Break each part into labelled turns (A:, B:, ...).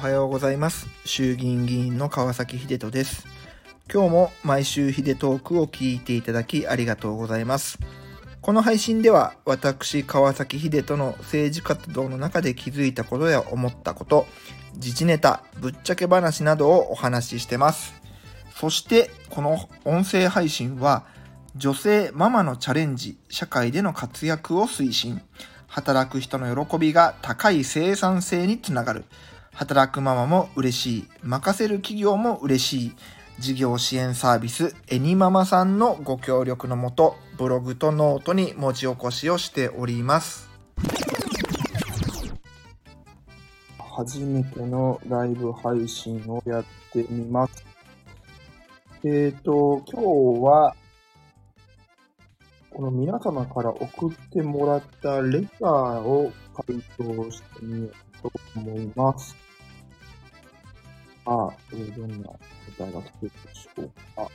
A: はようございます。衆議院議員の川崎秀人です。今日も毎週秀トークを聞いていただきありがとうございます。この配信では私川崎秀人の政治活動の中で気づいたことや思ったこと、自治ネタ、ぶっちゃけ話などをお話ししてます。そしてこの音声配信は女性ママのチャレンジ、社会での活躍を推進、働く人の喜びが高い生産性につながる、働くママも嬉しい、任せる企業も嬉しい、事業支援サービスエニママさんのご協力のもと、ブログとノートに文字起こしをしております。初めてのライブ配信をやってみます。えっ、と、今日は、この皆様から送ってもらったレターを回答してみようと思います。ああ、えーどんなレターが来てるでしょう？か。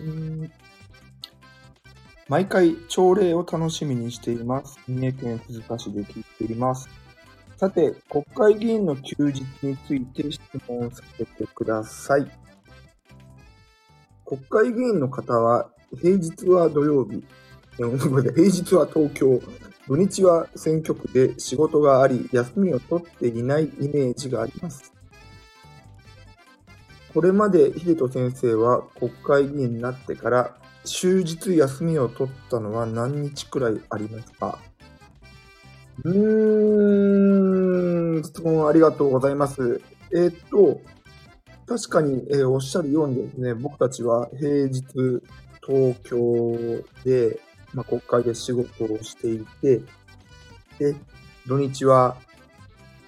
A: うん毎回朝礼を楽しみにしています。三重県鈴鹿市で聞いています。さて、国会議員の休日について質問させてください。国会議員の方は、平日は土曜日、ごめんなさい平日は東京、土日は選挙区で仕事があり、休みを取っていないイメージがあります。これまで秀人先生は国会議員になってから、終日休みを取ったのは何日くらいありますか？うーん、質問ありがとうございます。えーっと、確かに、えーおっしゃるようにですね、僕たちは平日、東京で、まあ、国会で仕事をしていて、で、土日は、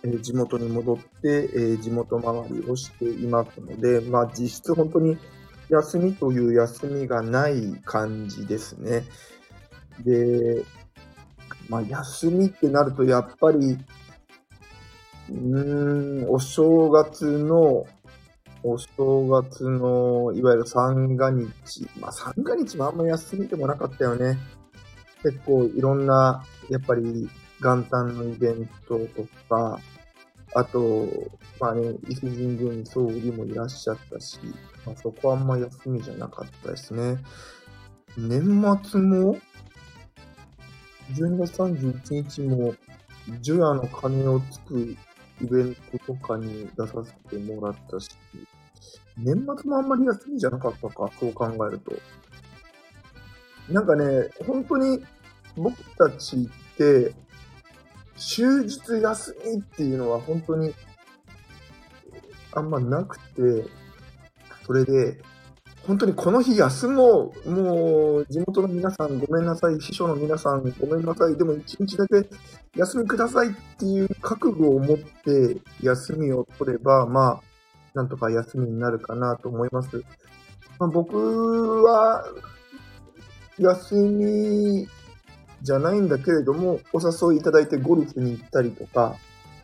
A: えー地元に戻って、えー地元回りをしていますので、まあ、実質本当に休みという休みがない感じですね。で、まあ、休みってなると、やっぱり、うーん、お正月の、お正月の、いわゆる三が日。まあ、三が日もあんま休みでもなかったよね。結構いろんな、やっぱり元旦のイベントとか、あと、まあね、伊勢神宮に総理もいらっしゃったし、まあ、そこはあんま休みじゃなかったですね。年末も、12月31日も、除夜の鐘をつくイベントとかに出させてもらったし、年末もあんまり休みじゃなかったか、そう考えると。なんかね、本当に僕たちって、終日休みっていうのは本当にあんまなくて、それで、本当にこの日休もう、もう地元の皆さんごめんなさい、秘書の皆さんごめんなさい、でも一日だけ休みくださいっていう覚悟を持って休みを取れば、まあ、なんとか休みになるかなと思います。まあ、僕は、休みじゃないんだけれども、お誘いいただいてゴルフに行ったりとか、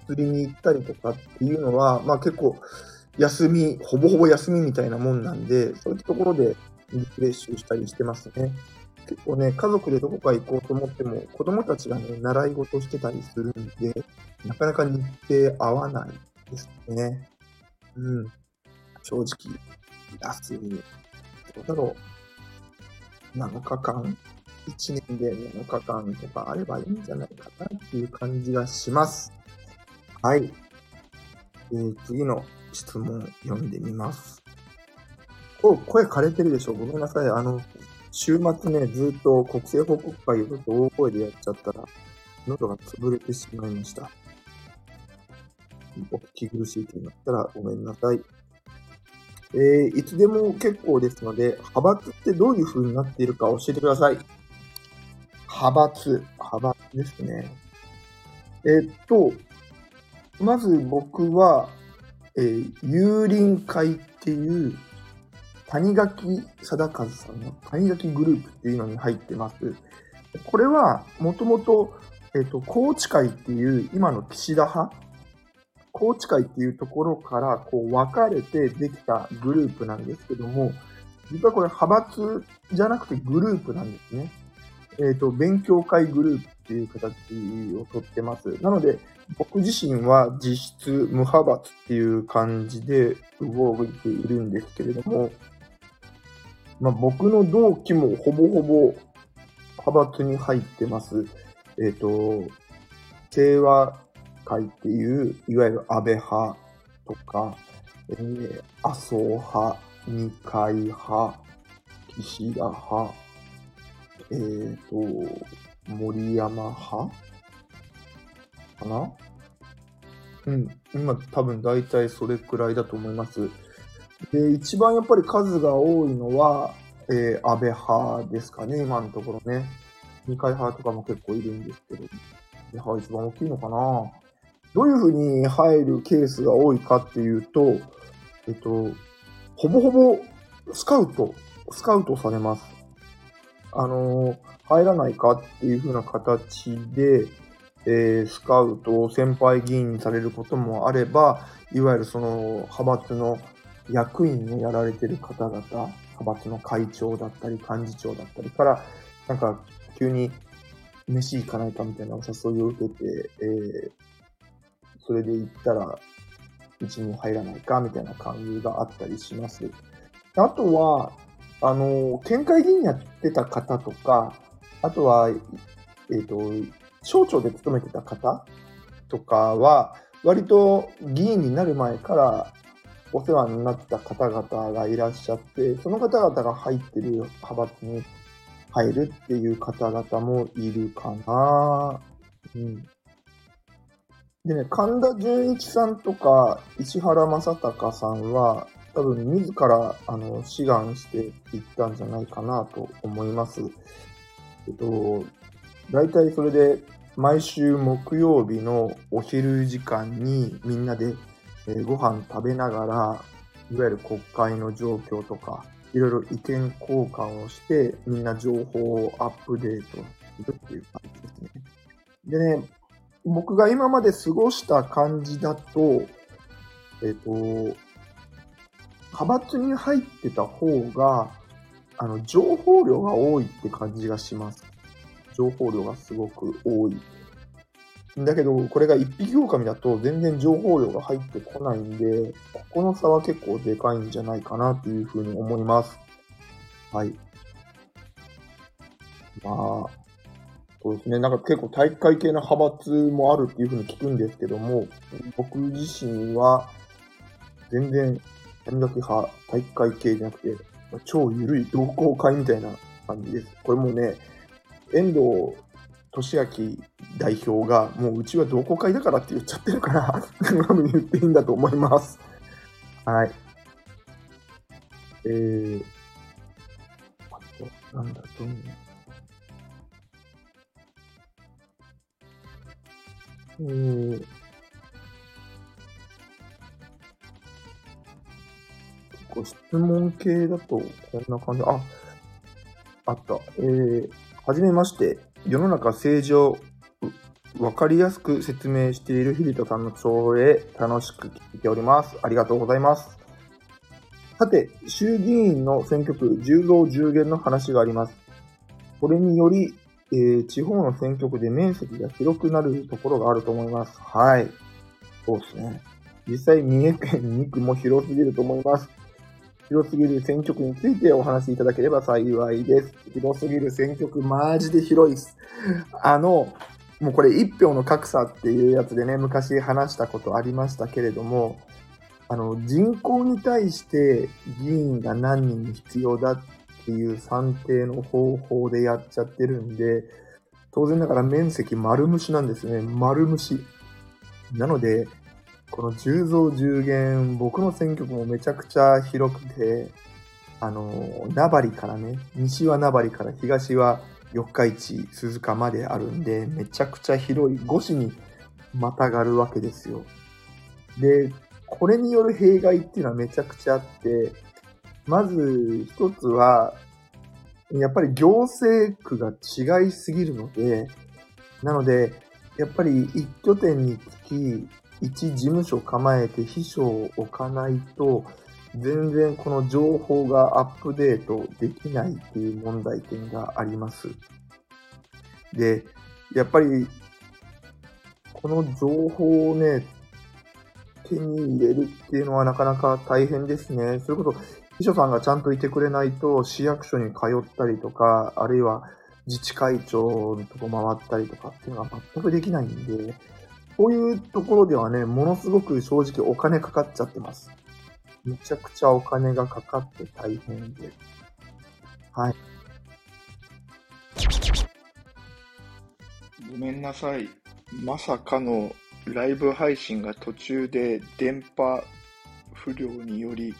A: 釣りに行ったりとかっていうのは、まあ結構、休み、ほぼほぼ休みみたいなもんなんで、そういったところでリフレッシュしたりしてますね。結構ね、家族でどこか行こうと思っても、子供たちがね、習い事してたりするんで、なかなか日程合わないですね。うん。正直、休み、どうだろう。7日間 ?1 年で7日間とかあればいいんじゃないかなっていう感じがします。はい。えー次の質問読んでみます。お、声枯れてるでしょごめんなさい。あの、週末ね、ずっと国政報告会をちょっと大声でやっちゃったら、喉が潰れてしまいました。お聞き苦しいとなったらごめんなさい。えーいつでも結構ですので、派閥ってどういう風になっているか教えてください。派閥、派閥ですね。えーっと、まず僕は、えー、有林会っていう、谷垣貞和さんの谷垣グループっていうのに入ってます。これは、もともと、えっ、と、高知会っていう、今の岸田派高知会っていうところから、こう、分かれてできたグループなんですけども、実はこれ派閥じゃなくてグループなんですね。えっ、と、勉強会グループっていう形をとってます。なので、僕自身は実質無派閥っていう感じで動いているんですけれども、まあ、僕の同期もほぼほぼ派閥に入ってます。えっ、と、清和会っていう、いわゆる安倍派とか、えー麻生派、二階派、岸田派、えっ、と、森山派かな？うん。今多分大体それくらいだと思います。で、一番やっぱり数が多いのは、えー安倍派ですかね、今のところね。二階派とかも結構いるんですけど、安倍派一番大きいのかな？どういうふうに入るケースが多いかっていうと、えっと、ほぼほぼスカウト、スカウトされます。あの、入らないかっていう風な形で、えースカウトを、先輩議員にされることもあれば、いわゆるその派閥の役員をやられてる方々、派閥の会長だったり幹事長だったりから、なんか急に飯行かないかみたいなお誘いを受けて、えーそれで行ったら、うちに入らないかみたいな感じがあったりします。あとは、あの、県会議員やってた方とか、あとは、えっ、と、省庁で勤めてた方とかは、割と議員になる前からお世話になった方々がいらっしゃって、その方々が入ってる派閥に入るっていう方々もいるかな。うん。でね、神田純一さんとか石原正隆さんは、多分自らあの志願していったんじゃないかなと思います。えっと、大体それで毎週木曜日のお昼時間にみんなで、えーご飯食べながら、いわゆる国会の状況とか、いろいろ意見交換をして、みんな情報をアップデートするっていう感じですね。でね、僕が今まで過ごした感じだと、えっ、と、派閥に入ってた方が、あの、情報量が多いって感じがします。情報量がすごく多い。だけど、これが一匹狼だと全然情報量が入ってこないんで、ここの差は結構でかいんじゃないかなっていうふうに思います。はい。まあ、そうですね。なんか結構体育会系の派閥もあるっていうふうに聞くんですけども、僕自身は全然戦略派、体育会系じゃなくて、超緩い同好会みたいな感じです。これもね、遠藤俊明代表が、もううちは同好会だからって言っちゃってるから、多分言っていいんだと思います。はい。えー、あと、なんだ、どんな。え、ご質問系だと、こんな感じ。あ、あった。えー、はじめまして。世の中政治をうわかりやすく説明している日比田さんの朝礼、楽しく聞いております。ありがとうございます。さて、衆議院の選挙区10増10減の話があります。これにより、えー地方の選挙区で面積が広くなるところがあると思います。はい。そうですね。実際、三重県2区も広すぎると思います。広すぎる選挙区についてお話しいただければ幸いです。広すぎる選挙区、マジで広いです。あの、もうこれ一票の格差っていうやつでね、昔話したことありましたけれども、あの、人口に対して議員が何人必要だっっていう算定の方法でやっちゃってるんで、当然ながら面積丸虫なんですね。丸虫。なので、この10増10減、僕の選挙区もめちゃくちゃ広くて、あの、名張からね、西は名張から東は四日市、鈴鹿まであるんで、めちゃくちゃ広い、5市にまたがるわけですよ。で、これによる弊害っていうのはめちゃくちゃあって、まず一つは、やっぱり行政区が違いすぎるので、なので、やっぱり一拠点につき、一事務所構えて秘書を置かないと、全然この情報がアップデートできないっていう問題点があります。で、やっぱり、この情報をね、手に入れるっていうのはなかなか大変ですね。それこそ、秘書さんがちゃんといてくれないと、市役所に通ったりとか、あるいは自治会長のとこ回ったりとかっていうのは全くできないんで、こういうところではね、ものすごく正直お金かかっちゃってます。めちゃくちゃお金がかかって大変で。はい。
B: ごめんなさい。まさかのライブ配信が途中で電波不良により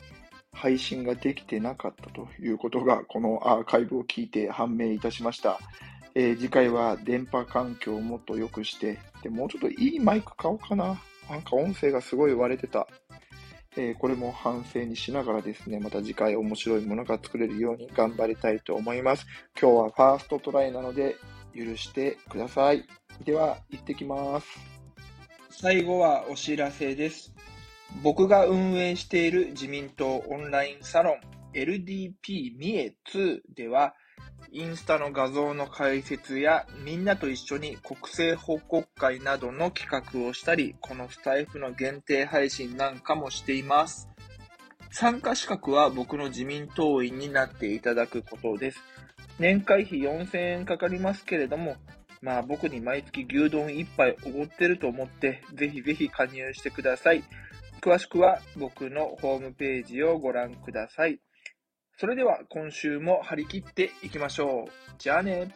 B: 配信ができてなかったということが、このアーカイブを聞いて判明いたしました。えー、次回は電波環境をもっと良くして、でもうちょっといいマイク買おうかな。なんか音声がすごい割れてた。えー、これも反省にしながらですね、また次回面白いものが作れるように頑張りたいと思います。今日はファーストトライなので許してください。では、行ってきます。
C: 最後はお知らせです。僕が運営している自民党オンラインサロン LDP 三重2では、インスタの画像の解説やみんなと一緒に国政報告会などの企画をしたり、このスタイフの限定配信なんかもしています。参加資格は僕の自民党員になっていただくことです。年会費4000円かかりますけれども、まあ僕に毎月牛丼1杯おごってると思って、ぜひぜひ加入してください。詳しくは僕のホームページをご覧ください。それでは今週も張り切っていきましょう。じゃあね。